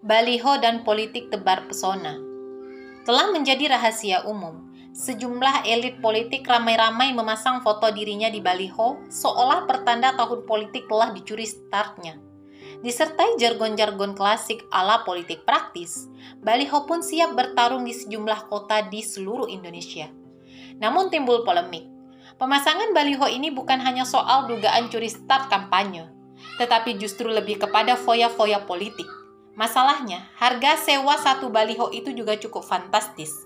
baliho dan politik tebar pesona. Telah menjadi rahasia umum, sejumlah elit politik ramai-ramai memasang foto dirinya di baliho seolah pertanda tahun politik telah dicuri startnya. Disertai jargon-jargon klasik ala politik praktis, baliho pun siap bertarung di sejumlah kota di seluruh Indonesia. Namun timbul polemik. Pemasangan baliho ini bukan hanya soal dugaan curi start kampanye, tetapi justru lebih kepada foya-foya politik Masalahnya, harga sewa satu baliho itu juga cukup fantastis.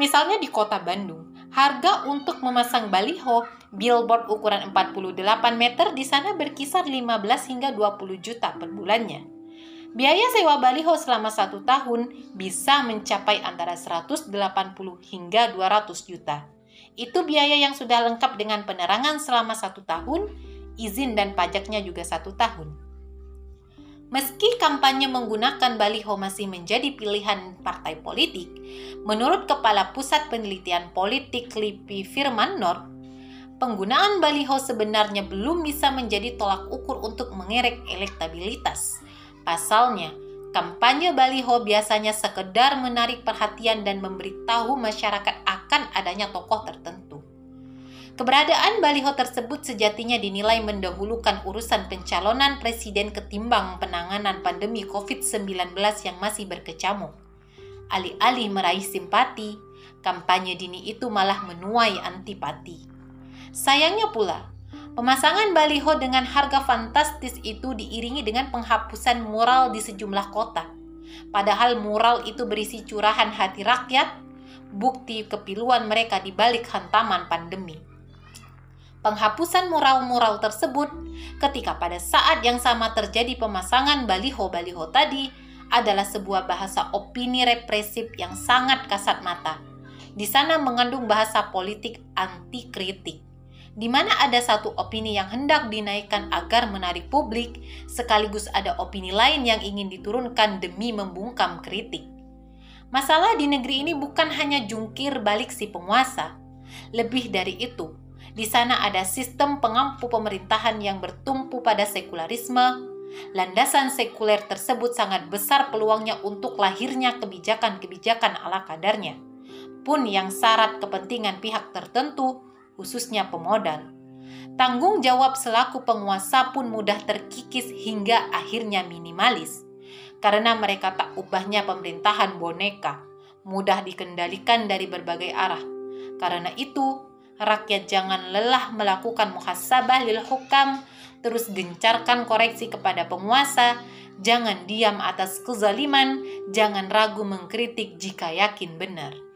Misalnya di kota Bandung, harga untuk memasang baliho billboard ukuran 48 meter di sana berkisar 15 hingga 20 juta per bulannya. Biaya sewa baliho selama satu tahun bisa mencapai antara 180 hingga 200 juta. Itu biaya yang sudah lengkap dengan penerangan selama satu tahun, izin dan pajaknya juga satu tahun. Meski kampanye menggunakan baliho masih menjadi pilihan partai politik, menurut Kepala Pusat Penelitian Politik Lipi Firman Nur, penggunaan baliho sebenarnya belum bisa menjadi tolak ukur untuk mengerek elektabilitas. Pasalnya, kampanye baliho biasanya sekedar menarik perhatian dan memberitahu masyarakat akan adanya tokoh tertentu. Keberadaan baliho tersebut sejatinya dinilai mendahulukan urusan pencalonan presiden ketimbang penanganan pandemi COVID-19 yang masih berkecamuk. Alih-alih meraih simpati, kampanye dini itu malah menuai antipati. Sayangnya pula, pemasangan baliho dengan harga fantastis itu diiringi dengan penghapusan mural di sejumlah kota. Padahal mural itu berisi curahan hati rakyat, bukti kepiluan mereka di balik hantaman pandemi penghapusan mural-mural tersebut ketika pada saat yang sama terjadi pemasangan baliho-baliho tadi adalah sebuah bahasa opini represif yang sangat kasat mata. Di sana mengandung bahasa politik anti kritik, di mana ada satu opini yang hendak dinaikkan agar menarik publik, sekaligus ada opini lain yang ingin diturunkan demi membungkam kritik. Masalah di negeri ini bukan hanya jungkir balik si penguasa, lebih dari itu, di sana ada sistem pengampu pemerintahan yang bertumpu pada sekularisme. Landasan sekuler tersebut sangat besar peluangnya untuk lahirnya kebijakan-kebijakan ala kadarnya, pun yang syarat kepentingan pihak tertentu, khususnya pemodal. Tanggung jawab selaku penguasa pun mudah terkikis hingga akhirnya minimalis, karena mereka tak ubahnya pemerintahan boneka, mudah dikendalikan dari berbagai arah. Karena itu, rakyat jangan lelah melakukan muhasabah lil hukam, terus gencarkan koreksi kepada penguasa, jangan diam atas kezaliman, jangan ragu mengkritik jika yakin benar.